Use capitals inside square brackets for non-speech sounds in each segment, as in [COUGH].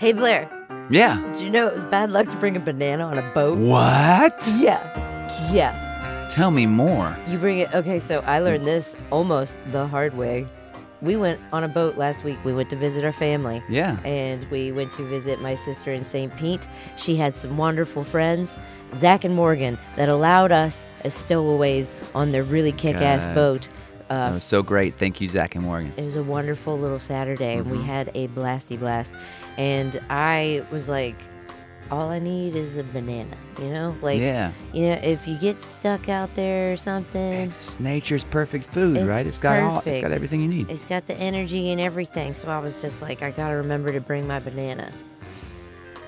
Hey Blair, Yeah. did you know it was bad luck to bring a banana on a boat? What? Yeah. Yeah. Tell me more. You bring it. Okay, so I learned this almost the hard way. We went on a boat last week. We went to visit our family. Yeah. And we went to visit my sister in St. Pete. She had some wonderful friends, Zach and Morgan, that allowed us as stowaways on their really kick ass boat. That Uh, was so great. Thank you, Zach and Morgan. it was a wonderful little Saturday, and we had a blasty blast. And I was like, all I need is a banana, you know? Like, yeah. you know, if you get stuck out there or something, It's nature's perfect food, It's right? It's got all. It's got everything you need. it's got the energy and everything. So I was just like, I gotta remember to bring my banana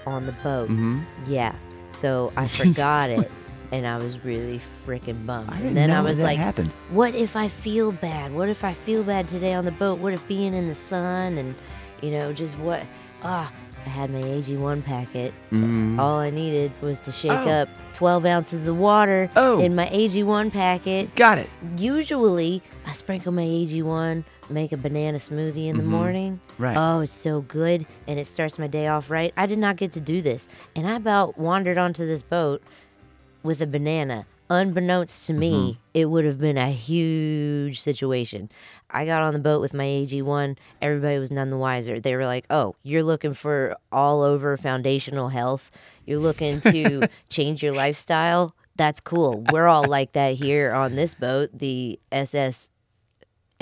on the boat. Mm-hmm. Yeah. So I [LAUGHS] forgot it, and I was really freaking bummed. I and didn't then know I was that like, happened. what if I feel bad? What if I feel bad today on the boat? What if being in the sun and, you know, just what? Ah, I had my AG1 packet. Mhm. All I needed was to shake Oh. up 12 ounces of water Oh. in my AG1 packet. Got it. Usually, I sprinkle my AG1, make a banana smoothie in the Mhm. morning. Right. Oh, it's so good, and it starts my day off right. I did not get to do this, and I about wandered onto this boat with a banana. Unbeknownst to me, Mm-hmm. it would have been a huge situation. I got on the boat with my AG1. Everybody was none the wiser. They were like, "Oh, you're looking for all over foundational health. You're looking to [LAUGHS] change your lifestyle. That's cool. We're all like that here on this boat, the SS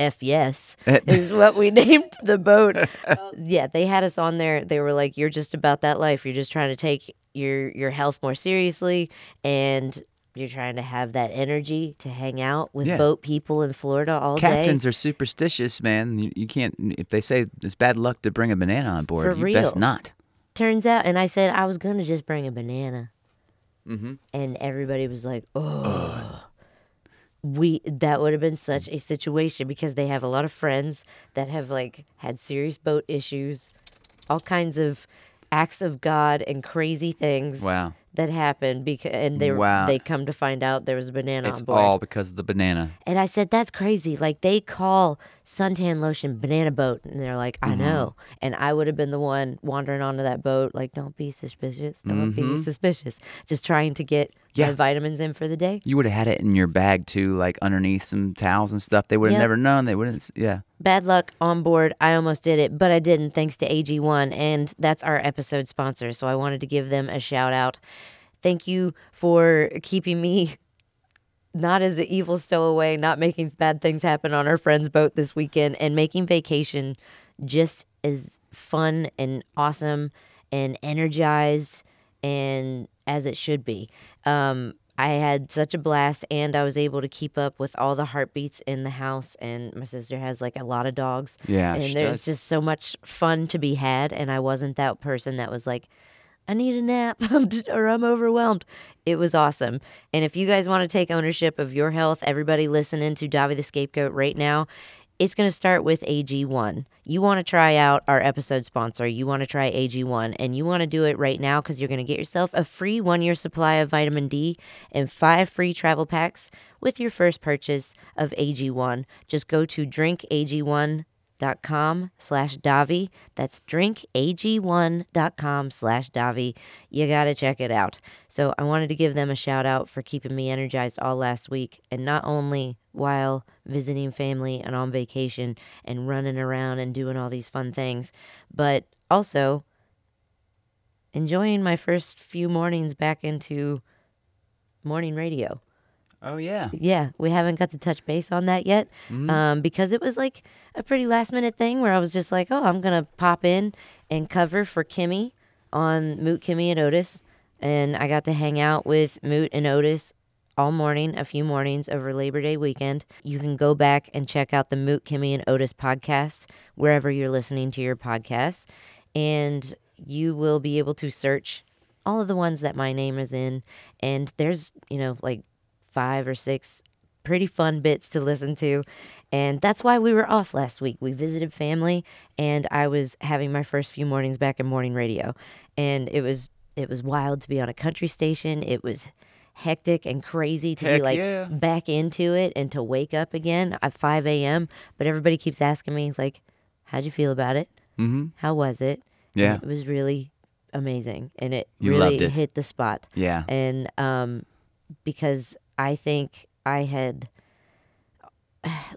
F yes [LAUGHS] is what we named the boat. [LAUGHS] yeah, they had us on there. They were like, "You're just about that life. You're just trying to take your your health more seriously, and you're trying to have that energy to hang out with Yeah. boat people in Florida all Captains day." Captains are superstitious, man. You, you can't. If they say it's bad luck to bring a banana on board, For you best real. not. Turns out, and I said I was gonna just bring a banana, Mm-hmm. and everybody was like, "Oh." We that would have been such a situation because they have a lot of friends that have like had serious boat issues, all kinds of acts of God and crazy things Wow. that happened because and they were Wow. they come to find out there was a banana It's on board. all because of the banana. and I said that's crazy. Like they call suntan lotion banana boat, and they're like, Mm-hmm. I know. And I would have been the one wandering onto that boat, like, don't be suspicious, don't be suspicious, just trying to get my Mm-hmm. Vitamins in for the day. You would have had it in your bag too, like underneath some towels and stuff. They would have Yep. never known. They wouldn't. Yeah. Bad luck on board. I almost did it, but I didn't thanks to AG1, and that's our episode sponsor. So I wanted to give them a shout out. Thank you for keeping me not as an evil stowaway, not making bad things happen on our friend's boat this weekend, and making vacation just as fun and awesome and energized and as it should be. Um, I had such a blast, and I was able to keep up with all the heartbeats in the house. And my sister has like a lot of dogs, Yeah. and there's does. just so much fun to be had. And I wasn't that person that was like, I need a nap [LAUGHS] or I'm overwhelmed. It was awesome. And if you guys want to take ownership of your health, everybody listening to Davi the Scapegoat right now, it's going to start with AG1. You want to try out our episode sponsor. You want to try AG1, and you want to do it right now because you're going to get yourself a free one year supply of vitamin D and five free travel packs with your first purchase of AG1. Just go to drinkag1.com drinkag1.com slash Davi. That's drinkag1.com slash Davi. You got to check it out. So I wanted to give them a shout out for keeping me energized all last week. And not only while visiting family and on vacation and running around and doing all these fun things, but also enjoying my first few mornings back into morning radio. Oh yeah. yeah, we haven't got to touch base on that yet um, because it was like a pretty last minute thing where I was just like, oh, I'm going to pop in and cover for Kimmie on Moote, Kimmie, and Otis. And I got to hang out with Moote and Otis all morning, a few mornings over Labor Day weekend. You can go back and check out the Moote, Kimmie, and Otis podcast wherever you're listening to your podcast, And you will be able to search all of the ones that my name is in. And there's, you know, like five or six pretty fun bits to listen to. And that's why we were off last week. We visited family and I was having my first few mornings back in morning radio. And it was it was wild to be on a country station. It was hectic and crazy to be like yeah. back into it and to wake up again at 5 a.m. But everybody keeps asking me, like, how'd you feel about it? Mm-hmm. How was it? and Yeah. it was really amazing, and it You really it. hit the spot. Yeah. And um, because I think I had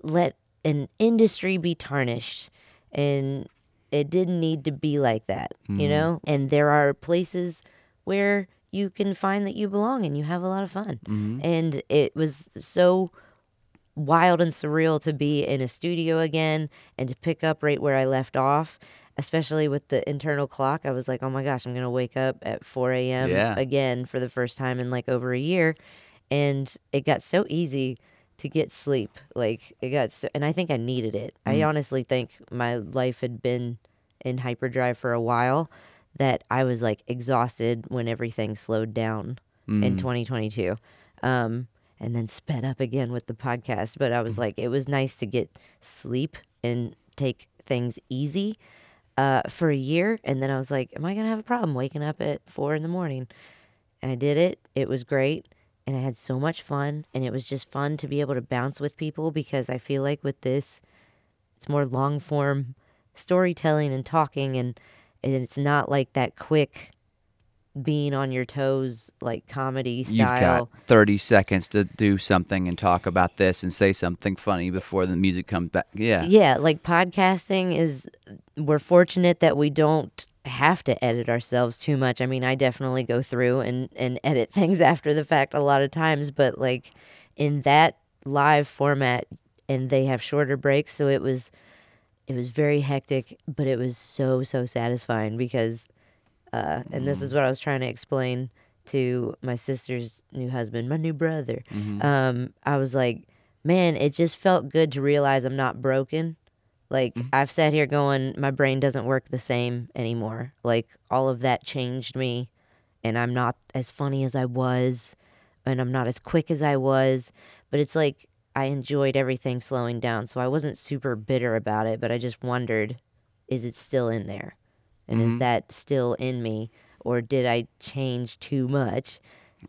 let an industry be tarnished, and it didn't need to be like that, you mm-hmm. know. And there are places where you can find that you belong and you have a lot of fun. Mm-hmm. And it was so wild and surreal to be in a studio again and to pick up right where I left off, especially with the internal clock. I was like, oh my gosh, I'm going to wake up at 4 a.m. Yeah. again for the first time in like over a year. And it got so easy to get sleep. Like, it got so, and I think I needed it. I honestly think my life had been in hyperdrive for a while that I was like exhausted when everything slowed down in 2022. Um, and then sped up again with the podcast. But I was like, it was nice to get sleep and take things easy uh, for a year. And then I was like, am I going to have a problem waking up at four in the morning? And I did it. It was great. And I had so much fun. And it was just fun to be able to bounce with people because I feel like with this, it's more long form storytelling and talking. And, and it's not like that quick being on your toes, like comedy You've style. got 30 seconds to do something and talk about this and say something funny before the music comes back. Yeah. Yeah, like podcasting is we're fortunate that we don't have to edit ourselves too much. I mean, I definitely go through and and edit [LAUGHS] things after the fact a lot of times, but like in that live format and they have shorter breaks, so it was it was very hectic, but it was so so satisfying because uh and this is what I was trying to explain to my sister's new husband, my new brother. Um I was like, man, it just felt good to realize I'm not broken. Like mm-hmm. I've sat here going, my brain doesn't work the same anymore. Like all of that changed me, and I'm not as funny as I was, and I'm not as quick as I was. But it's like I enjoyed everything slowing down, so I wasn't super bitter about it. But I just wondered, is it still in there, and is mm-hmm. that still in me, or did I change too much?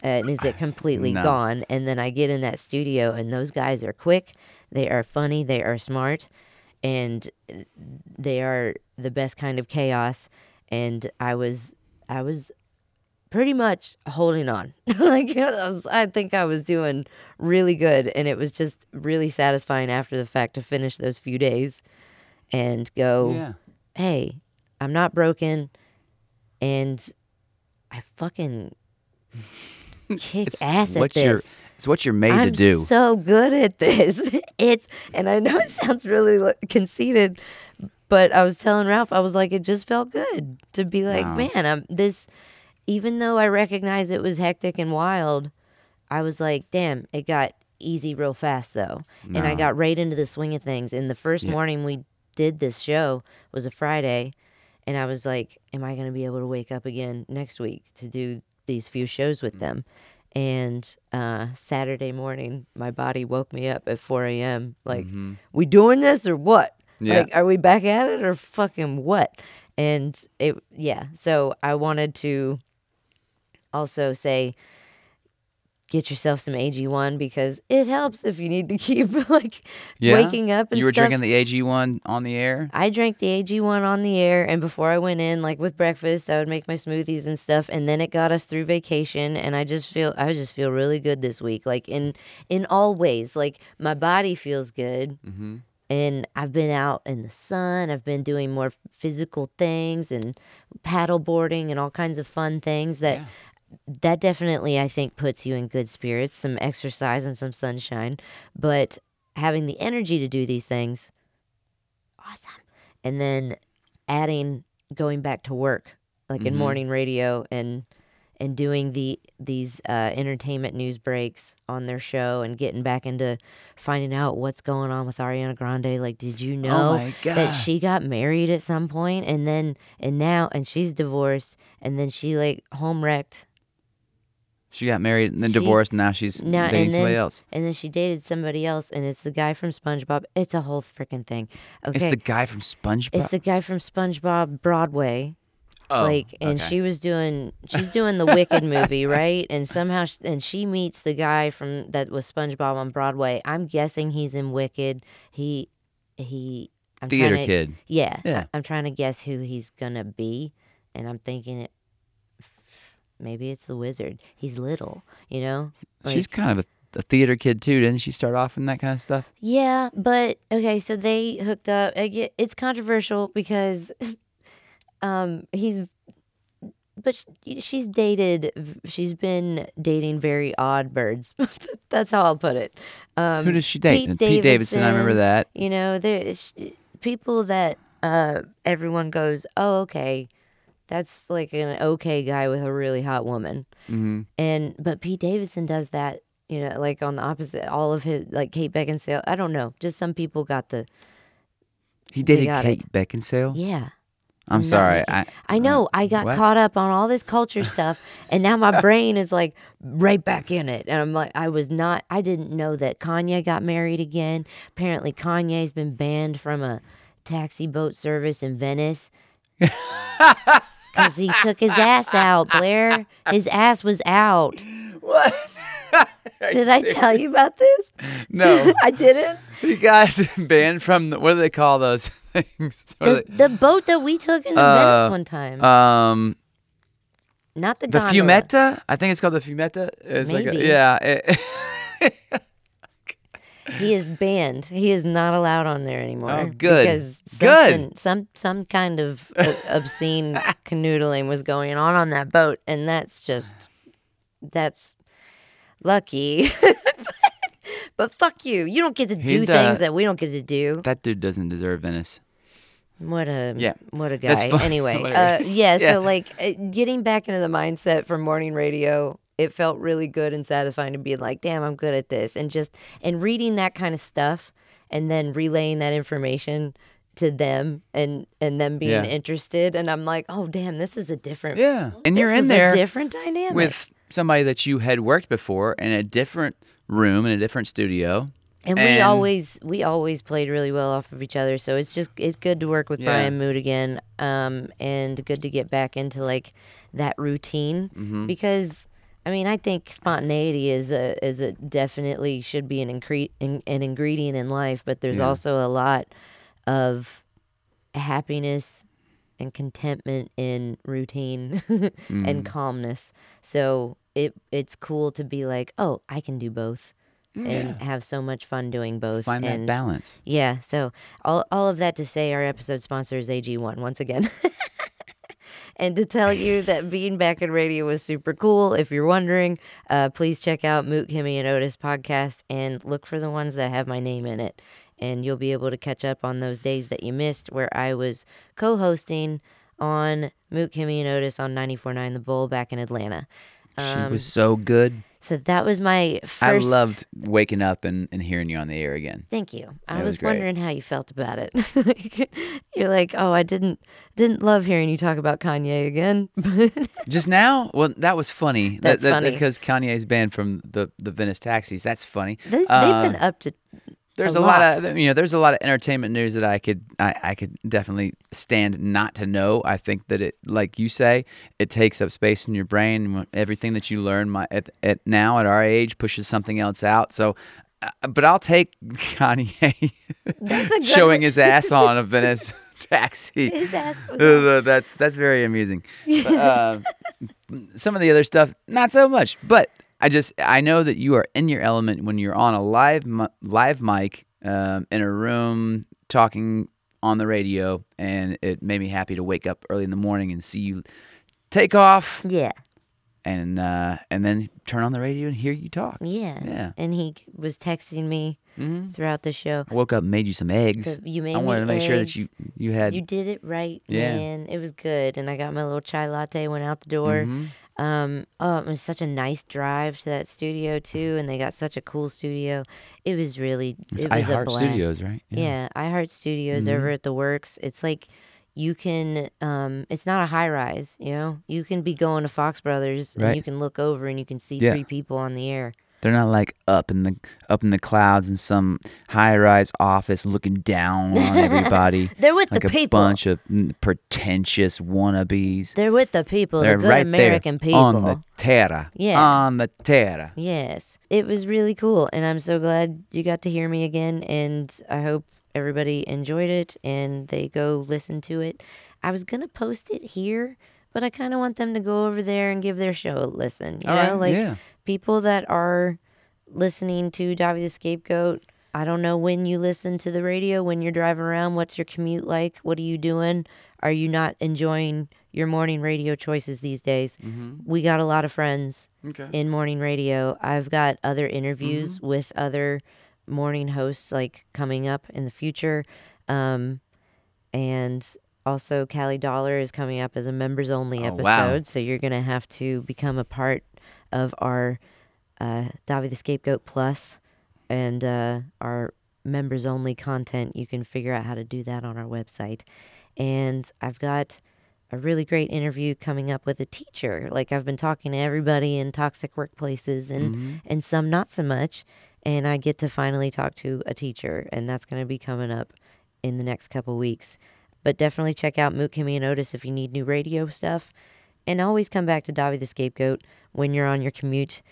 And is it completely No. gone? And then I get in that studio, and those guys are quick, they are funny, they are smart, and they are the best kind of chaos. And i was i was pretty much holding on. [LAUGHS] Like I, was, I think i was doing really good. And it was just really satisfying after the fact to finish those few days and go Yeah. hey i'm not broken. And i fucking [LAUGHS] kick ass at this it's what you're made to do. I'm to do. so good at this. [LAUGHS] It's and I know it sounds really conceited, but I was telling Ralph, I was like, it just felt good to be like, Wow. man, I'm this. Even though I recognize it was hectic and wild, I was like, damn, it got easy real fast though, and I got right into the swing of things. And the first Yeah. morning we did this show was a Friday, and I was like, am I going to be able to wake up again next week to do these few shows with mm. them? And uh, Saturday morning, my body woke me up at 4 a.m. Like, we doing this or what? Yeah. Like, are we back at it or fucking what? And it, yeah. So I wanted to also say, get yourself some AG1 because it helps if you need to [LAUGHS] keep like Yeah? waking up and you were stuff. drinking the AG1 on the air? I drank the AG1 on the air, and before I went in, like with breakfast, I would make my smoothies and stuff, and then it got us through vacation. And I just feel, I just feel really good this week, like in in all ways. Like my body feels good, Mm-hmm. and I've been out in the sun. I've been doing more physical things and paddle boarding and all kinds of fun things that Yeah. That definitely I think puts you in good spirits, some exercise and some sunshine, but having the energy to do these things awesome. And then adding going back to work like in Mhm. morning radio and and doing the these uh, entertainment news breaks on their show and getting back into finding out what's going on with Ariana Grande. Like, did you know Oh that she got married at some point and then and now and she's divorced and then she like home wrecked She got married and then She- divorced. Now she's now dating and then somebody else. and then she dated somebody else and it's the guy from SpongeBob. It's a whole freaking thing. Okay. It's the guy from SpongeBob. It's the guy from SpongeBob Broadway. oh, like and okay. she was doing she's doing the wicked movie [LAUGHS] right and somehow sh- and she meets the guy from that was spongebob on broadway i'm guessing he's in wicked he he I'm Theater to, kid. Yeah, I- Yeah. I'm trying to guess who he's gonna be, and I'm thinking it. Maybe it's the wizard. He's little, you know. She's kind of a, a theater kid too, didn't she? Start off in that kind of stuff. Yeah, but okay, so they hooked up. Get, it's controversial because [LAUGHS] um he's but she's dated she's been dating very odd birds. [LAUGHS] That's how I'll put it. Um Who does she date? Pete Pete Davidson. I remember that. You know, there's people that uh everyone goes, "Oh, okay. That's like an okay guy with a really hot woman." hmm And but Pete Davidson does that, you know, like on the opposite. All of his like Kate Beckinsale. I don't know. Just some people got the He dated Kate Beckinsale. yeah. I'm not sorry. I I know. I got what? caught up on all this culture stuff, [LAUGHS] and now my brain is like right back in it. And I'm like, I was not. I didn't know that Kanye got married again. Apparently, Kanye's been banned from a taxi boat service in Venice [LAUGHS] because he took his ass out. Blair, his ass was out. what? [LAUGHS] Did I tell you about this? no. I didn't. he got [LAUGHS] banned from the, what do they call those [LAUGHS] things? The, the boat that we took in Uh, Venice one time, um, not the the gondola. Fiumetta. I think it's called the Fiumetta. It's like Maybe. a, yeah. it- He is banned. He is not allowed on there anymore. Oh, good. Because Good. some some kind of obscene [LAUGHS] canoodling was going on on that boat, and that's just that's lucky. [LAUGHS] but fuck you. You don't get to do He'd, things uh, that we don't get to do. that dude doesn't deserve Venice. What a Yeah. what a guy. Anyway, [LAUGHS] uh, yeah, Yeah. So like uh, getting back into the mindset for morning radio, it felt really good and satisfying to be like, damn, I'm good at this, and just and reading that kind of stuff, and then relaying that information to them and and them being Yeah. interested, and I'm like, oh damn, this is a different Yeah, and you're in there a different dynamic with somebody that you had worked before in a different room in a different studio. And we always we always played really well off of each other. So it's just it's good to work with Yeah. Brian Moote again. Um and good to get back into like that routine Mm-hmm. because I mean I think spontaneity is a is a definitely should be an incre- in, an ingredient in life, but there's Yeah. also a lot of happiness and contentment in routine Mm-hmm. [LAUGHS] and calmness. So it it's cool to be like, "Oh, I can do both." and have so much fun doing both. Find that balance. Yeah, so all all of that to say, our episode sponsor is AG1 once again. [LAUGHS] and to tell you [LAUGHS] that being back in radio was super cool. If you're wondering, uh, please check out Moote, Kimmie, and Otis podcast and look for the ones that have my name in it. And you'll be able to catch up on those days that you missed where I was co hosting on Moote, Kimmie, and Otis on 94.9 The Bull back in Atlanta. she was so good. So that was my first. I loved waking up and, and hearing you on the air again. Thank you. I was, was wondering how you felt about it. [LAUGHS] You're like, oh, I didn't didn't love hearing you talk about Kanye again. [LAUGHS] Just now? Well, that was funny. That's that, that, funny. Because Kanye's banned from the, the Venice taxis. That's funny. They, they've Uh, been up to. There's a a, lot. lot. of you know there's a lot of entertainment news that I could I, I could definitely stand not to know. I think that it like you say it takes up space in your brain. Everything that you learn my at, at now at our age pushes something else out. So. Uh, but I'll take [LAUGHS] Kanye showing his ass [LAUGHS] on a Venice [LAUGHS] taxi. His ass was that's that's very amusing. But, uh, some of the other stuff, not so much. But I just I know that you are in your element when you're on a live live mic um, in a room talking on the radio, and it made me happy to wake up early in the morning and see you take off Yeah, and uh, and then turn on the radio and hear you talk. yeah, Yeah. And he was texting me Mhm. throughout the show. I woke up and made you some eggs. You made I wanted to make sure that you you had. You did it right, Yeah. man. It was good, and I got my little chai latte. Went out the door. Mhm. Um, oh, it was such a nice drive to that studio too, and they got such a cool studio. It was really, It's it was a iHeart blast. Studios, right? Yeah, iHeart Studios Mm-hmm. over at the Works. It's like you can. Um, it's not a high rise. You know, you can be going to Fox Brothers and you can look over and you can see Yeah. three people on the air. They're not like up in the up in the clouds in some high rise office looking down on [LAUGHS] everybody. They're with like the a people. bunch of pretentious wannabes. They're with the people, They're the good right American there people. on the terra. Yeah. on the terra. Yes, it was really cool, and I'm so glad you got to hear me again. And I hope everybody enjoyed it and they go listen to it. I was gonna post it here, but I kind of want them to go over there and give their show a listen. You All know, right, like yeah. People that are listening to Davi the Scapegoat. I don't know when you listen to the radio, when you're driving around. What's your commute like? What are you doing? Are you not enjoying your morning radio choices these days? We got a lot of friends Okay. in morning radio. I've got other interviews with other morning hosts like coming up in the future. Um, and also Callie Dollar is coming up as a members only Oh, wow. episode. So you're going to have to become a part of our uh, Davi the Scapegoat Plus and uh, our members only content. You can figure out how to do that on our website. And I've got a really great interview coming up with a teacher. Like I've been talking to everybody in toxic workplaces and and some not so much, and I get to finally talk to a teacher, and that's going to be coming up in the next couple weeks. But definitely check out Moote Kimmie and Otis if you need new radio stuff, and always come back to Davi the Scapegoat when you're on your commute.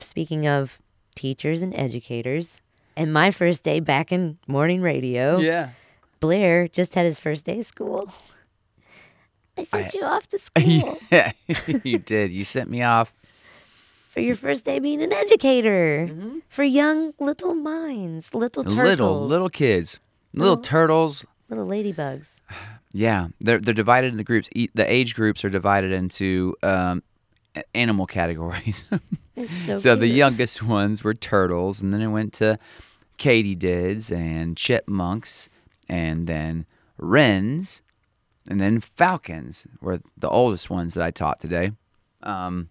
Speaking of teachers and educators, and my first day back in morning radio. Yeah. Blair just had his first day of school. I sent you off to [LAUGHS] school yeah, [LAUGHS] you did. You sent me off. for your first day being an educator mm-hmm. for young little minds, little turtles, Little little kids, little Little- turtles. Little ladybugs. Yeah, they're they're divided into groups. E- The age groups are divided into um, animal categories. [LAUGHS] So, so the youngest ones were turtles, and then it went to katydids and chipmunks, and then wrens, and then falcons were the oldest ones that I taught today. Um,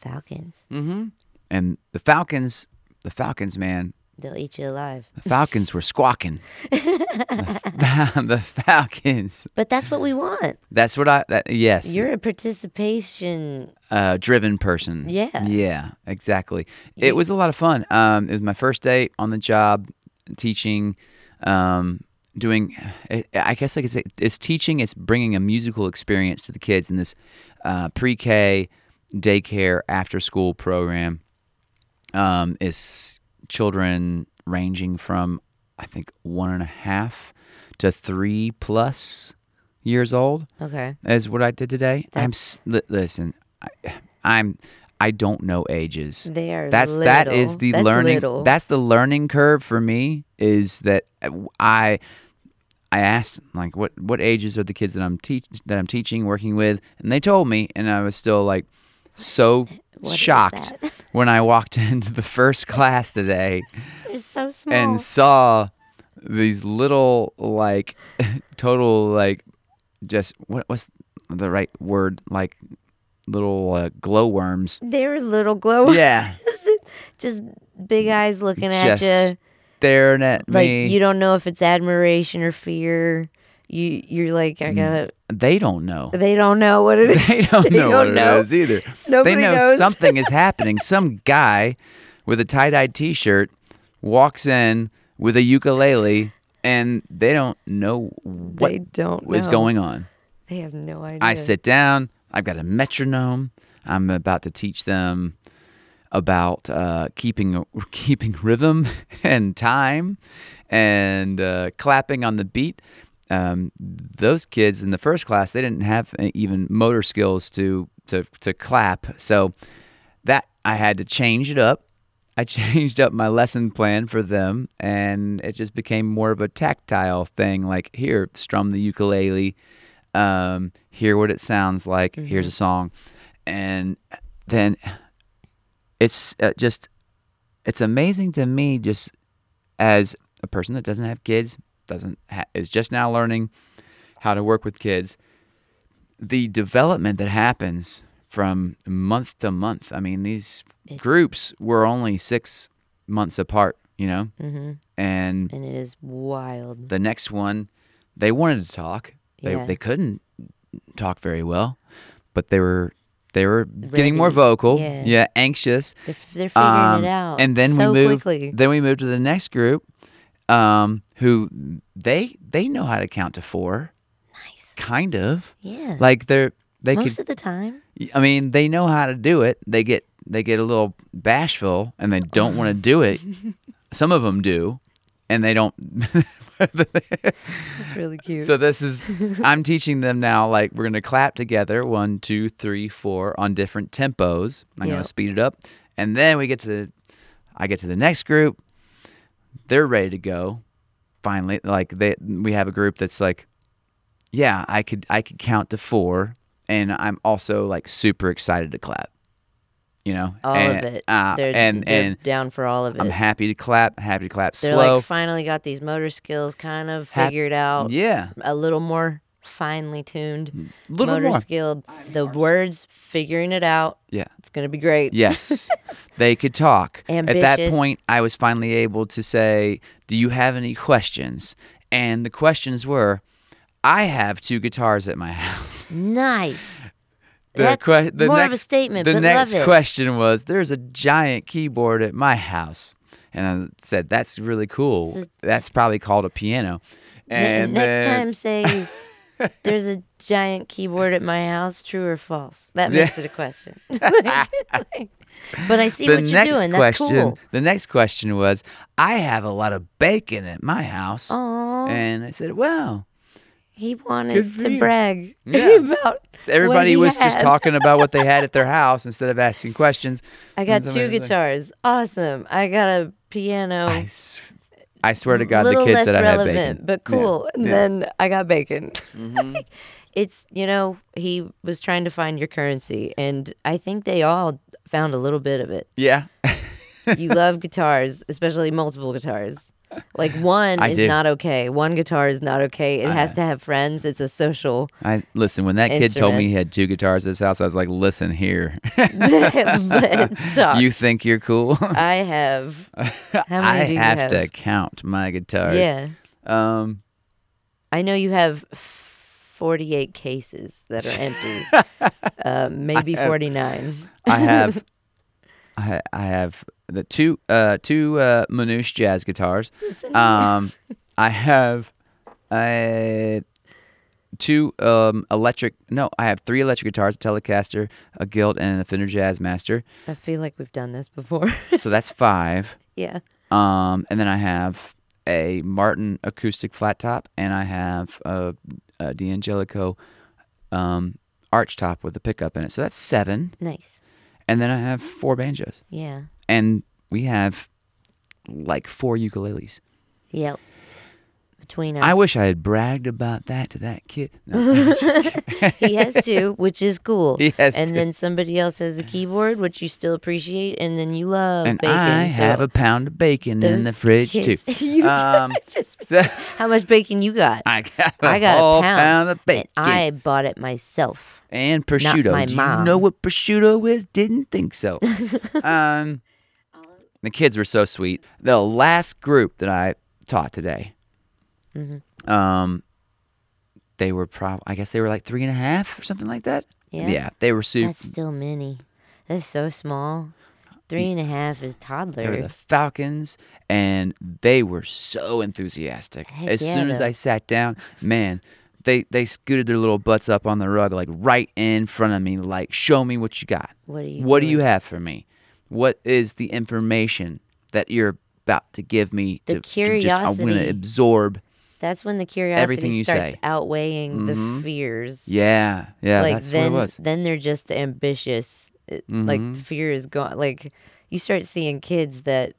falcons. hmm And the falcons, the falcons, man, They'll eat you alive. the falcons were squawking. the, [LAUGHS] [LAUGHS] the falcons. But that's what we want. That's what I. That, yes. You're a participation. uh, driven person. Yeah. Yeah, exactly. It was a lot of fun. Um, it was my first day on the job teaching, um, doing, I guess I could say it's teaching, it's bringing a musical experience to the kids in this uh, pre K daycare after school program. Um, is children ranging from, I think, one and a half to three plus years old Okay. is what I did today. I'm li- listen. I, I'm I don't know ages. They are That's that is the That's learning. little. That's the learning curve for me. Is that I I asked like what what ages are the kids that I'm teach that I'm teaching working with, and they told me, and I was still like so What shocked [LAUGHS] when I walked into the first class today They're so small. and saw these little like [LAUGHS] total like just what what's the right word like little uh, glowworms They're little glow. yeah [LAUGHS] Just big eyes looking at just you. staring at Like me you don't know if it's admiration or fear. You you're like Mm. I gotta. they don't know They don't know what it [LAUGHS] is. [LAUGHS] they don't know what know. it is either Nobody they know knows. something is [LAUGHS] happening some guy with a tie-dyed t-shirt walks in with a ukulele and they don't know what they don't is know. going on They have no idea. I sit down. I've got a metronome. I'm about to teach them about uh, keeping keeping rhythm and time and uh, clapping on the beat. Um, those kids in the first class they didn't have uh, even motor skills to to to clap. So that I had to change it up. I [LAUGHS] changed up my lesson plan for them, and it just became more of a tactile thing. Like here, strum the ukulele, um, hear what it sounds like. Here's a song, and then it's uh, just it's amazing to me just as a person that doesn't have kids doesn't ha- is just now learning how to work with kids the development that happens from month to month i mean these It's- groups were only six months apart you know hmm and And it is wild. the next one they wanted to talk they, Yeah. they couldn't talk very well but they were they were getting more vocal Yeah. anxious They're, they're figuring um, it out. And then so we moved. quickly. Then we moved to the next group, um, who they they know how to count to four, nice. kind of. Yeah. Like they're they Most could. of the time. I mean, they know how to do it. They get they get a little bashful and they don't want to do it. [LAUGHS] Some of them do, and they don't. [LAUGHS] It's really cute. so this is I'm teaching them now. Like we're gonna clap together, one, two, three, four, on different tempos. I'm Yeah. gonna speed it up, and then we get to the. I get to the next group. They're ready to go. Finally, like they, we have a group that's like, yeah, I could, I could count to four, and I'm also like super excited to clap. You know, all and, of it. uh, they're, and they're and down for all of it. I'm happy to clap. Happy to clap they're slow. like finally got these motor skills kind of Hap- figured out. yeah, A little more finely tuned. Mm. little motor more. skilled. The words, figuring it out. yeah. It's gonna be great. Yes, [LAUGHS] they could talk. At that point, I was finally able to say, "Do you have any questions?" And the questions were, "I have two guitars at my [LAUGHS] house." Nice. The That's que- the more next, of a statement, The next question was, "There's a giant keyboard at my house," and I said, "That's really cool. So- That's probably called a piano." And next then- time, say, [LAUGHS] "There's a giant keyboard at my house." True or false? That makes it a question. [LAUGHS] but I see the what you're doing. That's cool. the next question was, "I have a lot of bacon at my house," Aw, and I said, "Well." he wanted to you. brag Yeah. [LAUGHS] about. Everybody was just talking about what they had at their house instead of asking questions. [LAUGHS] I got two was like- guitars. Awesome. I got a piano. I, I swear to God, the kids less said I had relevant, bacon. but Yeah, cool. And yeah. then I got bacon. [LAUGHS] Mhm. it's you know he was trying to find your currency, and I think they all found a little bit of it. yeah, You love guitars, especially multiple guitars. Like one I is do. not okay. One guitar is not okay. It has to have friends. It's a social. I listen. When that kid told me he had two guitars at his house, I was like, "Listen here, [LAUGHS] [LAUGHS] Let's talk. you think you're cool? [LAUGHS] I have. How many I do you have, have? to count my guitars. Yeah, Um. I know you have forty-eight cases that are empty. uh, maybe have- forty-nine. I have, I I have the two uh two uh Manouche jazz guitars. Um, I [LAUGHS] have, uh, two um electric. No, I have three electric guitars: a Telecaster, a Guild, and a Fender Jazz Master. I feel like we've done this before. So that's [LAUGHS] five. yeah. Um, and then I have a Martin acoustic flat top, and I have a, a D'Angelico um, arch top with a pickup in it. So that's seven. Nice. And then I have four banjos, Yeah. and we have like four ukuleles. Yep. Between us. I wish I had bragged about that to that kid. No, [LAUGHS] he has two, which is cool. [LAUGHS] He has and two. then somebody else has a keyboard, which you still appreciate, and then you love and bacon. I so have a pound of bacon in the fridge kids- too. [LAUGHS] You Um, just- So how much bacon you got? I got a I got whole a pound, of bacon. I bought it myself. and prosciutto. my Do you know what prosciutto is? Didn't think so. um, the kids were so sweet. The last group that I taught today, Mm-hmm. um, they were probably, I guess they were like three and a half or something like that. Yeah. Yeah, they were super. That's still mini. That's so small. Three and a half is toddler. They were the Falcons, and they were so enthusiastic. Heck as yeah, soon as. I sat down, man, they they scooted their little butts up on the rug, like right in front of me, like, "Show me what you got. What do you? What do you have for me? What is the information that you're about to give me? The to, to just, I'm going to absorb. That's when the curiosity Everything you starts say. outweighing the Mhm. fears. Yeah, yeah, like that's then, what it was. then they're just ambitious. It- Like Mhm. fear is gone. Like you start seeing kids that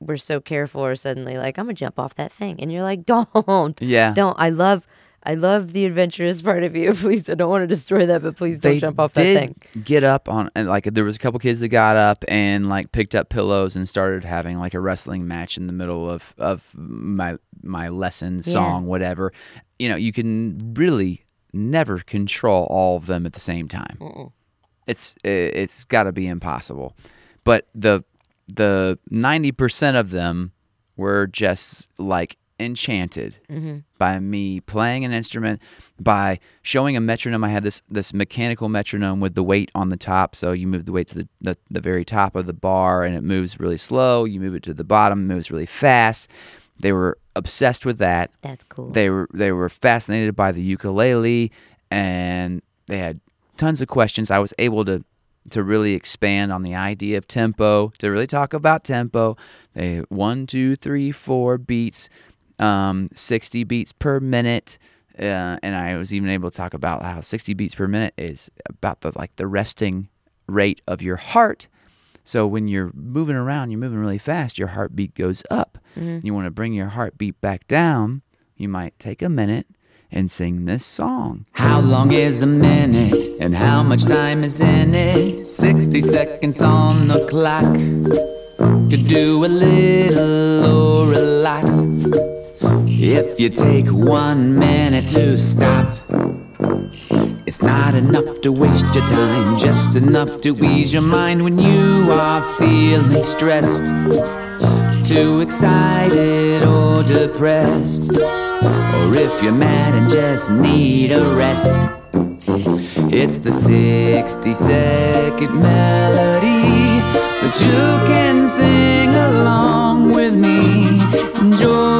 were so careful are suddenly like, I'm gonna jump off that thing, and you're like, [LAUGHS] don't, Yeah, don't. I love, I love the adventurous part of you. [LAUGHS] Please, I don't want to destroy that, but please don't they jump off did that thing. get up on and like there was a couple kids that got up and like picked up pillows and started having like a wrestling match in the middle of of my my lesson Yeah. song whatever you know you can really never control all of them at the same time Mm-mm. it's it's got to be impossible but the the 90% of them were just like enchanted Mhm. by me playing an instrument by showing a metronome i had this this mechanical metronome with the weight on the top so you move the weight to the, the, the very top of the bar and it moves really slow you move it to the bottom it moves really fast they were obsessed with that That's cool. they were they were fascinated by the ukulele and they had tons of questions. I was able to to really expand on the idea of tempo, to really talk about tempo. They one, two, three, four beats, um, 60 beats per minute. Uh, and I was even able to talk about how 60 beats per minute is about the like the resting rate of your heart. So when you're moving around, you're moving really fast, your heartbeat goes up. You want to bring your heartbeat back down. You might take a minute and sing this song. How long is a minute and how much time is in it? 60 seconds on the clock. Could do a little or a lot. If you take one minute to stop, it's not enough to waste your time, just enough to ease your mind when you are feeling stressed, too excited or depressed, or if you're mad and just need a rest. It's the 60 second melody that you can sing along with me. Enjoy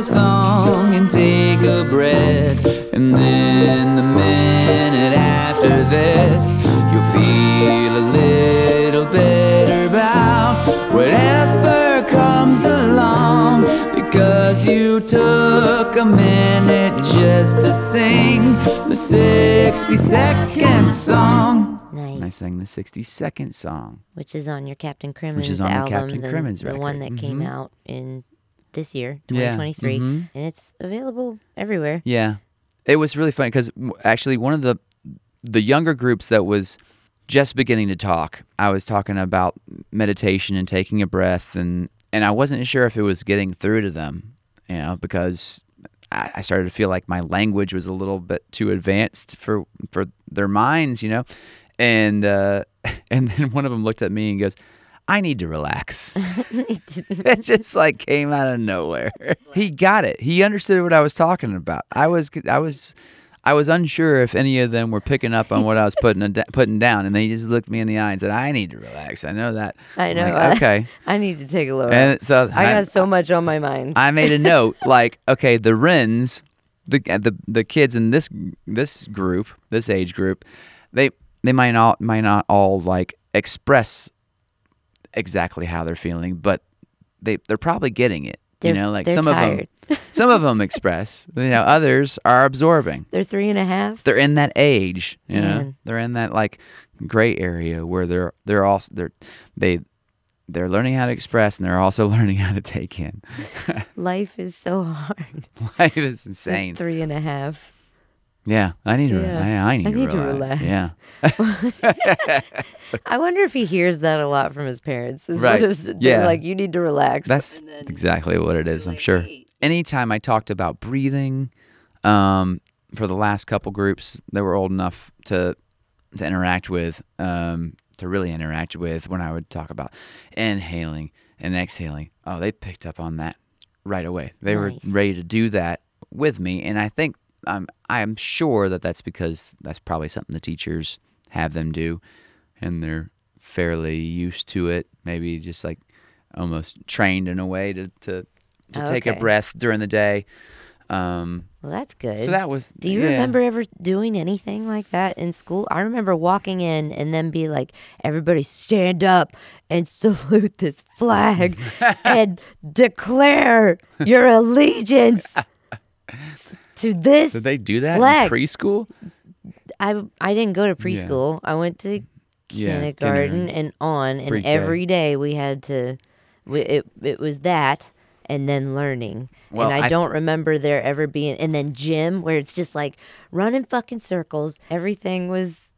the song and take a breath. And then the minute after this, you'll feel a little better about whatever comes along. Because you took a minute just to sing the 60 second song. Nice. And I sang the 60 second song. Which is on your Captain Crimmins is on the album, Captain the, Crimmins the one that record. came Mhm. out in this year, Yeah, 2023, mhm. and it's available everywhere. Yeah, it was really funny because actually one of the the younger groups that was just beginning to talk, I was talking about meditation and taking a breath, and and I wasn't sure if it was getting through to them, you know, because I, I started to feel like my language was a little bit too advanced for for their minds, you know, and uh, [LAUGHS] and then one of them looked at me and goes. I need to relax. [LAUGHS] [LAUGHS] it just like came out of nowhere. He got it. He understood what I was talking about. I was I was I was unsure if any of them were picking up on what I was [LAUGHS] putting putting down, and they just looked me in the eye and said, "I need to relax. I know that." I know. like, okay. I need to take a look. And so I got so much on my mind. I made a note like, okay, the Wrens, the the the kids in this this group, this age group, they they might not might not all like express exactly how they're feeling, but they they're probably getting it. They're- you know, like some tired. of them, some of them [LAUGHS] express. You know, others are absorbing. They're three and a half. They're in that age. You know, they're in that like gray area where they're they're also they're they they're learning how to express and they're also [LAUGHS] learning how to take in. [LAUGHS] Life is so hard. Life is At insane. Three and a half. Yeah, I need to. Yeah. I, I need, I to, need to relax. relax. Yeah, [LAUGHS] I wonder if he hears that a lot from his parents. Is Right. What if they're Yeah. like, you need to relax. that's exactly what it is. I'm sure. Anytime I talked about breathing, um, for the last couple groups that were old enough to to interact with, um, to really interact with, when I would talk about inhaling and exhaling, oh, they picked up on that right away. They Nice. were ready to do that with me, and I think I'm I'm sure that that's because that's probably something the teachers have them do, and they're fairly used to it. Maybe just like almost trained in a way to to, to take a breath during the day. Um, well, that's good. so that was. Do you yeah. remember ever doing anything like that in school? I remember walking in and then be like, everybody stand up and [LAUGHS] salute this flag [LAUGHS] and declare your allegiance [LAUGHS] to this. Did they do that flag. in preschool? I, I didn't go to preschool. I went to Yeah, kindergarten kindergarten. and on, and Pre-K. every day we had to, we, it, it was that and then learning. Well, and I, I- don't remember there ever being, and then gym where it's just like running fucking circles. Everything was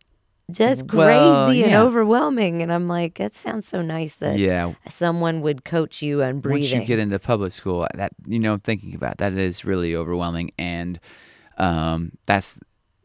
just crazy Well, and overwhelming. And I'm like, that sounds so nice that Yeah. someone would coach you on breathing. Once you get into public school, that you know, thinking about that is really overwhelming, and um, that's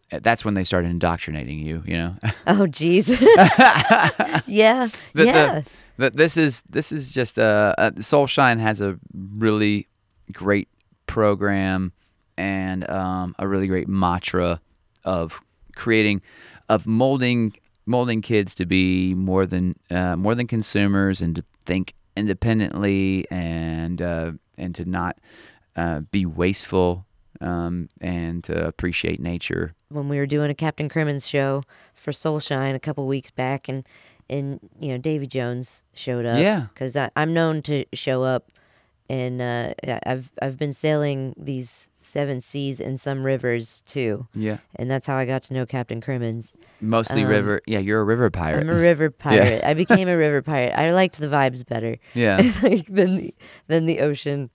that's when they start indoctrinating you. You know, [LAUGHS] oh, jeez. [LAUGHS] yeah. The- the- yeah. that this is this is just uh, uh Soulshine has a really great program and um, a really great mantra of creating of molding molding kids to be more than uh, more than consumers and to think independently and uh, and to not uh, be wasteful um, and to appreciate nature. when we were doing a Captain Crimmins show for Soulshine a couple weeks back, and and you know Davey Jones showed up. Yeah. because I'm known to show up, and uh, I've I've been sailing these seven seas and some rivers too, Yeah, and that's how I got to know Captain Crimmins. mostly Um, river. Yeah, you're a river pirate. I'm a [LAUGHS] river pirate. I became a river pirate. I liked the vibes better, yeah, [LAUGHS] like than the than the ocean.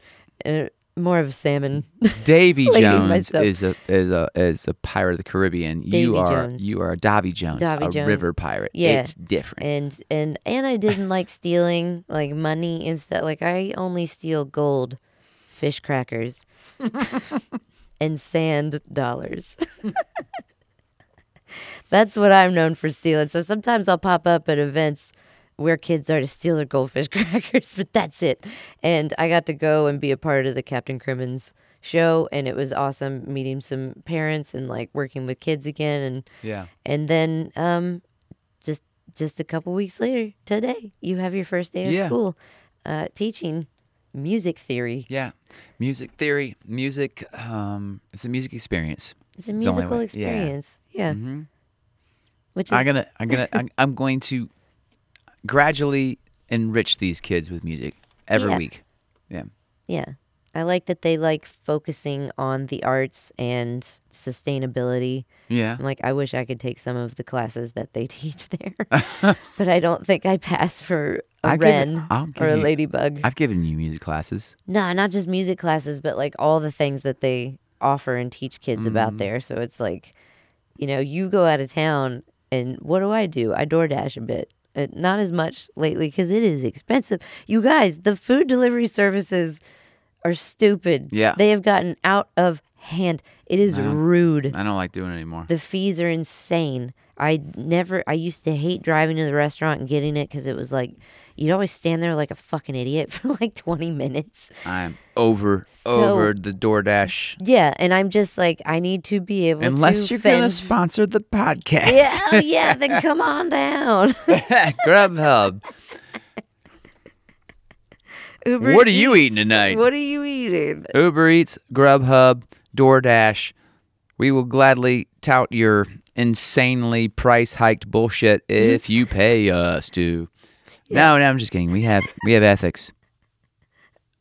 Uh, more of a salmon. [LAUGHS] Davey Jones is a is a is a pirate of the Caribbean. Davy you are Jones. you are a Davey Jones, Davy a Jones. river pirate. Yeah. it's different. and and and I didn't like stealing like money and stuff. Like I only steal gold, fish crackers, [LAUGHS] and sand dollars. [LAUGHS] That's what I'm known for stealing. So sometimes I'll pop up at events where kids are to steal their goldfish [LAUGHS] crackers, but that's it. And I got to go and be a part of the Captain Crimmins show, and it was awesome meeting some parents and like working with kids again and yeah, and then um just just a couple weeks later today you have your first day of Yeah. school uh teaching music theory yeah. Music theory, music. Um, it's a music experience. it's a It's musical yeah. experience yeah, Mhm. which is I'm gonna, I'm gonna, I'm, I'm going to gradually enrich these kids with music every Yeah. week. Yeah, yeah i like that they like focusing on the arts and sustainability yeah. i'm like i wish i could take some of the classes that they [LAUGHS] teach there [LAUGHS] but i don't think i pass for a I give it- wren I'll give or a you- ladybug I've given you music classes. No, not just music classes, but like all the things that they offer and teach kids Mm-hmm. about there. So it's like, you know, you go out of town and what do I do? I DoorDash a bit. Uh, not as much lately because it is expensive. You guys, the food delivery services are stupid. Yeah. They have gotten out of hand. It is rude. I don't like doing it anymore. The fees are insane. I never, I used to hate driving to the restaurant and getting it because it was like, you'd always stand there like a fucking idiot [LAUGHS] for like 20 minutes. I'm over So- over the DoorDash. Yeah, and I'm just like, I need to be able Unless to you're gonna sponsor the podcast. Yeah, [LAUGHS] oh, yeah, then [LAUGHS] come on down. Grubhub. Uber What are you eating tonight? What are you eating? Uber Eats, Grubhub, DoorDash. We will gladly tout your insanely price hiked bullshit if you pay us to. No, no, I'm just kidding. We have we have ethics.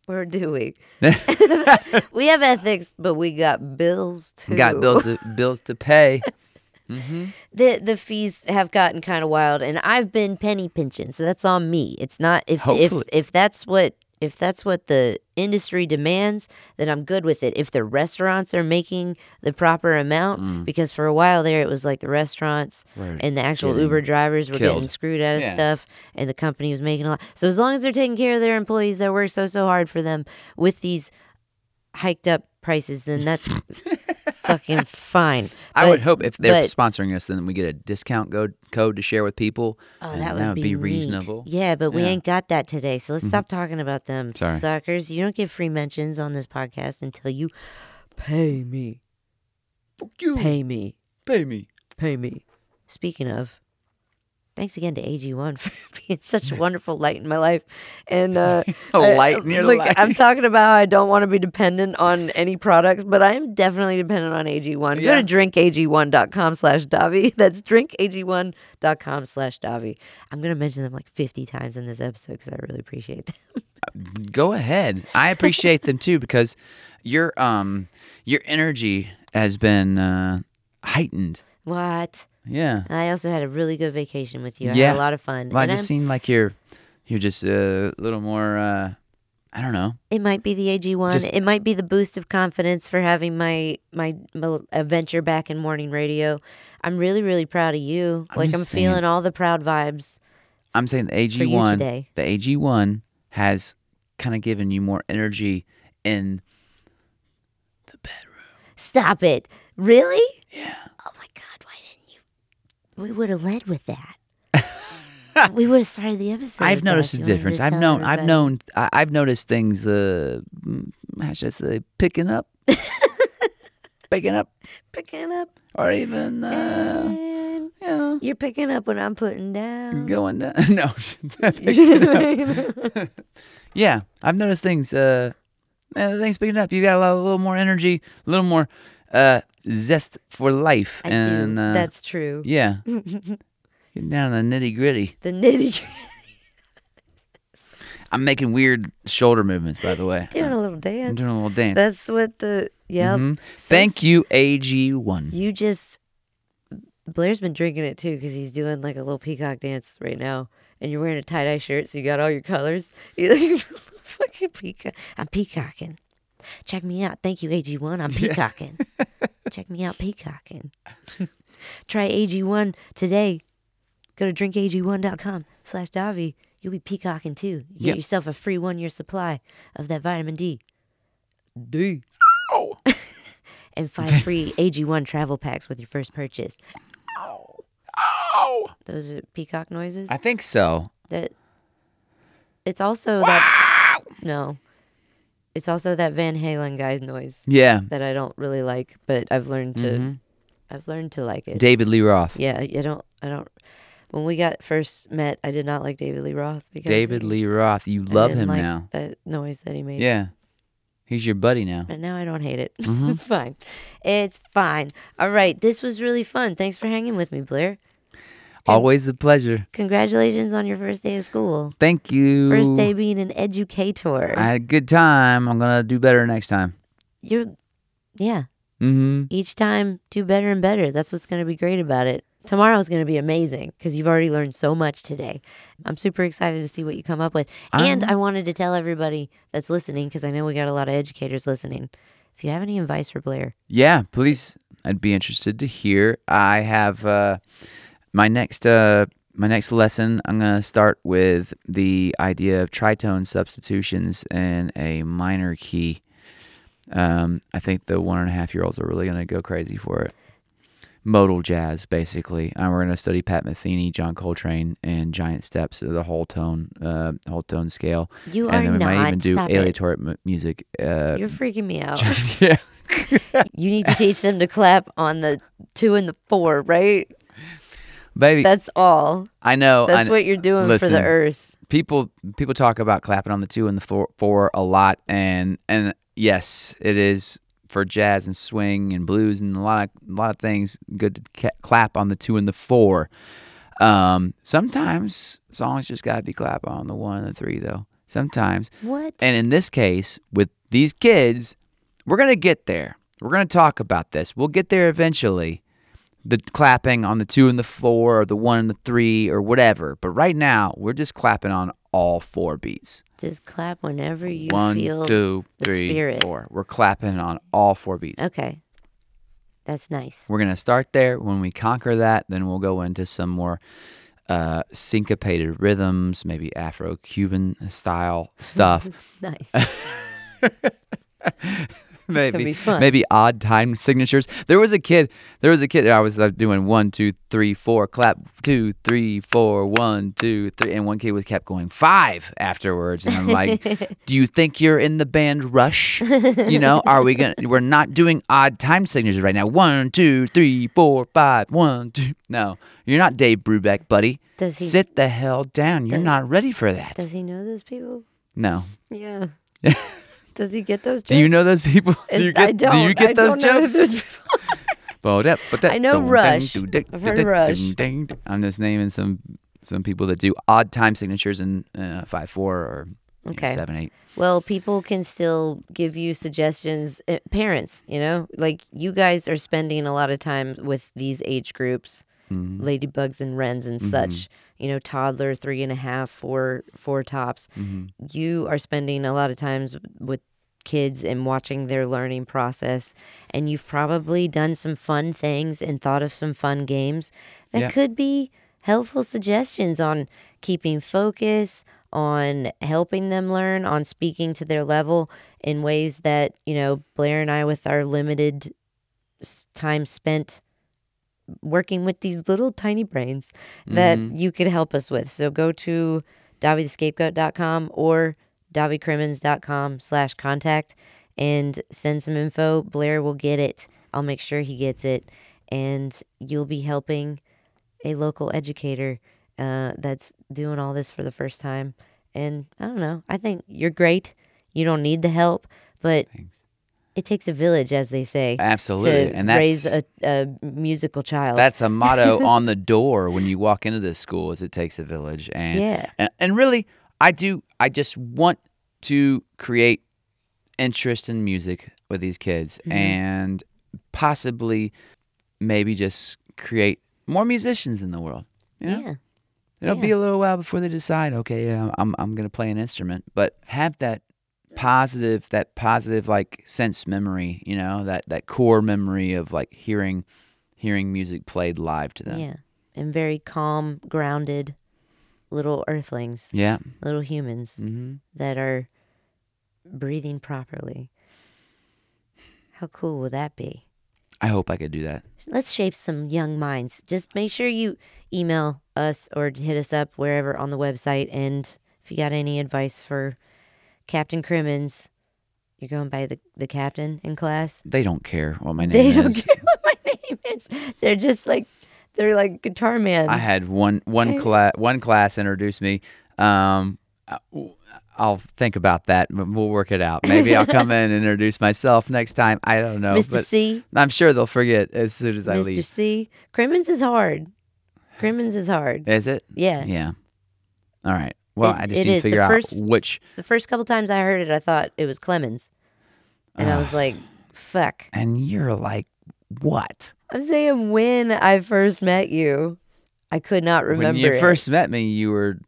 Or do we? [LAUGHS] we have ethics, but we got bills too. Got bills to, [LAUGHS] bills to pay. Mm-hmm. The the fees have gotten kind of wild, and I've been penny pinching, so that's on me. It's not if if if that's what if that's what the industry demands, then I'm good with it. If the restaurants are making the proper amount, mm. because for a while there it was like the restaurants Were and the actual getting Uber drivers were getting screwed out of Yeah. stuff, and the company was making a lot. So as long as they're taking care of their employees that work so so hard for them with these hiked up prices, then that's [LAUGHS] fucking fine. I would hope if they're but- sponsoring us, then we get a discount code code to share with people. Oh, and that would, be, neat. reasonable. Yeah, but we Yeah. Mm-hmm. ain't got that today. So let's stop talking about them Sorry. suckers. You don't get free mentions on this podcast until you pay me. Fuck you. Pay me. Pay me. Pay me. Speaking of, thanks again to AG1 for [LAUGHS] being such a [LAUGHS] wonderful light in my life. And uh, [LAUGHS] A I- light in your like, life. I'm talking about how I don't want to be dependent on any products, but I am definitely dependent on AG1. Yeah. Go to drinkag1.com slash Davi. That's drinkag1.com slash Davi. I'm going to mention them like 50 times in this episode because I really appreciate them. Go ahead. I appreciate them too because your um your energy has been uh, heightened. What? Yeah. I also had a really good vacation with you. I Yeah. had a lot of fun. Well, I And just I'm- seem like you're you're just a little more. Uh, I don't know. It might be the AG1. Just- it might be the boost of confidence for having my my adventure back in morning radio. I'm really really proud of you. I'm like I'm saying. feeling all the proud vibes. I'm saying the AG1 today. The AG one has kind of given you more energy in the bedroom. Stop it. Really? Yeah. Oh my god, why didn't you We would have led with that. [LAUGHS] we would have started the episode. I've noticed a difference. I've known. I've known. I- I've noticed things. Uh, mm, how should I say, picking up, [LAUGHS] picking up, picking up. or even uh, you know, You're picking up when I'm putting down. going down. [LAUGHS] no, yeah, I've noticed things. Uh, man, the thing's picking up. You got a little, a little more energy, a little more uh, zest for life. I and do. Uh, That's true. yeah. [LAUGHS] Getting down to the nitty gritty. The nitty gritty. [LAUGHS] I'm making weird shoulder movements, by the way. doing a little dance. I'm doing a little dance. That's what the yep. Mhm. So Thank you, AG1. You just Blair's been drinking it too because he's doing like a little peacock dance right now, and you're wearing a tie dye shirt, so you got all your colors. [LAUGHS] You're like fucking peacock. I'm peacocking. Check me out. Thank you, AG1. I'm peacocking. Check me out, peacocking. [LAUGHS] Try AG1 today. Go to drinkag1.com slash Davi. You'll be peacocking too. You get Yep. yourself a free one year supply of that vitamin D. D. Oh. [LAUGHS] and five free AG1 travel packs with your first purchase. Oh. Those are peacock noises. I think so. that it's also that no, it's also that Van Halen guy's noise Yeah. that I don't really like, but I've learned to Mhm. I've learned to like it. David Lee Roth. yeah, I don't I don't. When we got first met, I did not like David Lee Roth because David he- Lee Roth. You love him like now. That noise that he made. Yeah. He's your buddy now. And now I don't hate it. [LAUGHS] Mm-hmm. it's fine. It's fine. All right. This was really fun. Thanks for hanging with me, Blair. Always a pleasure. Congratulations on your first day of school. Thank you. First day being an educator. I had a good time. I'm going to do better next time. You're, yeah. Mm-hmm. Each time, do better and better. That's what's going to be great about it. Tomorrow's going to be amazing because you've already learned so much today. I'm super excited to see what you come up with. and I wanted to tell everybody that's listening because I know we got a lot of educators listening. If you have any advice for Blair, Yeah, please. I'd be interested to hear. I have uh, my next uh, my next lesson. I'm gonna start with the idea of tritone substitutions in a minor key. Um, I think the one and a half year olds are really gonna go crazy for it. Modal jazz, basically. And we're gonna study Pat Metheny, John Coltrane, and Giant Steps, the whole tone, uh, whole tone scale. You and are then we might not. even do aleatoric mu- music. Uh, you're freaking me out. [LAUGHS] yeah. [LAUGHS] you need to teach them to clap on the two and the four, right? Baby, That's all. I know. I That's what you're doing for the earth. people people talk about clapping on the two and the four, four a lot, and and yes, it is for jazz and swing and blues and a lot of a lot of things. Good to ca- clap on the two and the four. Um, sometimes songs just gotta be clap on the one and the three though. Sometimes, What? and in this case, with these kids, we're gonna get there. We're gonna talk about this. We'll get there eventually. The clapping on the two and the four, or the one and the three, or whatever. But right now, we're just clapping on all four beats. Just clap whenever you One, feel two, the spirit. four. We're clapping on all four beats. Okay. That's nice. We're gonna start there. When we conquer that, then we'll go into some more uh, syncopated rhythms, maybe Afro-Cuban style [LAUGHS] stuff. Nice. [LAUGHS] [LAUGHS] [LAUGHS] maybe maybe odd time signatures. There was a kid. There was a kid. I was uh, doing one, two, three, four, clap, two, three, four, one, two, three, and one kid was kept going five afterwards, and I'm like, [LAUGHS] "Do you think you're in the band Rush? You know, are we gonna? We're not doing odd time signatures right now. One, two, three, four, five, one, two. No, you're not Dave Brubeck, buddy. Does he Sit the hell down. You're Does- not ready for that. does he know those people? No. Yeah. [LAUGHS] does he get those jokes? Do you know those people? Do you get? I don't. Do you get I those jokes? those people. But [LAUGHS] that, but that, I know Rush. I've heard Rush. I'm just naming some some people that do odd time signatures in uh, five four or you know, seven eight. Well, people can still give you suggestions. Uh, parents, you know, like you guys are spending a lot of time with these age groups, Mm-hmm. ladybugs and wrens and such. You know, toddler, three and a half, four, four tops. Mm-hmm. You are spending a lot of times with kids and watching their learning process, and you've probably done some fun things and thought of some fun games that Yeah. could be helpful suggestions on keeping focus, on helping them learn, on speaking to their level in ways that, you know, Blair and I, with our limited time spent working with these little tiny brains that you could help us with. So go to davithescapegoat.com or davicrimmins.com slash contact and send some info. Blair will get it. I'll make sure he gets it. And you'll be helping a local educator uh, that's doing all this for the first time. And I don't know. I think you're great. You don't need the help, but things. It takes a village, as they say, Absolutely, and that's raise a, a musical child. that's a motto [LAUGHS] on the door when you walk into this school. Is it takes a village, and Yeah. and, and really, I do. I just want to create interest in music with these kids, Mm-hmm. and possibly maybe just create more musicians in the world. You know? yeah. It'll be a little while before they decide, okay, yeah, I'm I'm gonna play an instrument, but have that positive, that positive like sense memory, you know, that that core memory of like hearing hearing music played live to them. Yeah. And very calm, grounded little earthlings, Yeah. little humans hmm that are breathing properly. How cool will that be? I hope I could do that. Let's shape some young minds. Just make sure you email us or hit us up wherever on the website. And if you got any advice for Captain Crimmins, you're going by the, the captain in class. They don't care what my name They is. don't care [LAUGHS] what my name is. They're just like, they're like guitar man. I had one one class one class introduce me. Um, I- I'll think about that. but We'll work it out. Maybe I'll come [LAUGHS] in and introduce myself next time. I don't know, Mr. but C. I'm sure they'll forget as soon as I leave. Mr. leave. C. Crimmins is hard. Crimmins is hard. Is it? Yeah. Yeah. All right. Well, It- I just need to figure first- out which. The first couple times I heard it, I thought it was Clemens. And I was like, fuck. And you're like, what? I'm saying when I first met you, I could not remember when you it. first met me, you were,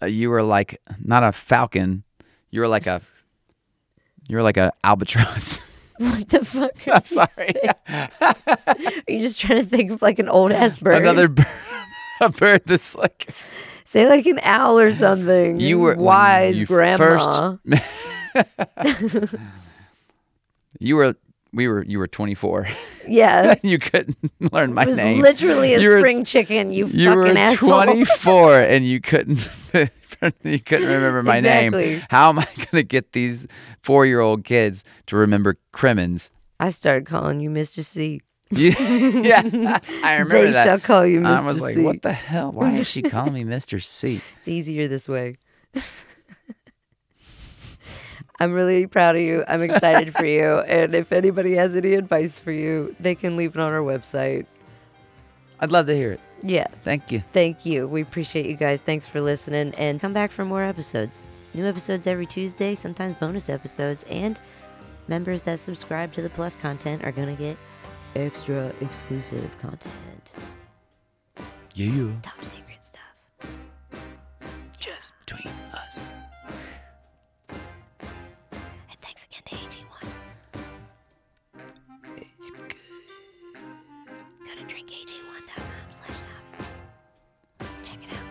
uh, you were like not a falcon. You were like a, you were like a albatross. [LAUGHS] What the fuck? I'm you sorry. Are you just trying to think of like an old ass bird? Another bird, [LAUGHS] a bird that's like Say like an owl or something. you were wise you grandma. First, [LAUGHS] [LAUGHS] you were we were you were 24. Yeah. [LAUGHS] you couldn't learn my It was name. literally a You were- spring chicken, you, you fucking were asshole. 24 and you couldn't you couldn't remember my Exactly. name. How am I going to get these 4-year-old kids to remember Crimmins? I started calling you Mr. C. [LAUGHS] [LAUGHS] Yeah, I remember They that. shall call you Mr. I was like, C. what the hell? Why is she calling me [LAUGHS] Mr. C? It's easier this way. I'm really proud of you. I'm excited for you. And if anybody has any advice for you, they can leave it on our website. I'd love to hear it. Yeah. Thank you. Thank you. We appreciate you guys. Thanks for listening and come back for more episodes. New episodes every Tuesday, sometimes bonus episodes, and members that subscribe to the Plus content are going to get extra exclusive content. Yeah. You. Top secret stuff. Just between us. And thanks again to AG1. It's good. Go to drinkag1.com slash top. Check it out.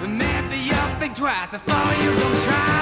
[LAUGHS] Maybe you'll think twice before you go try.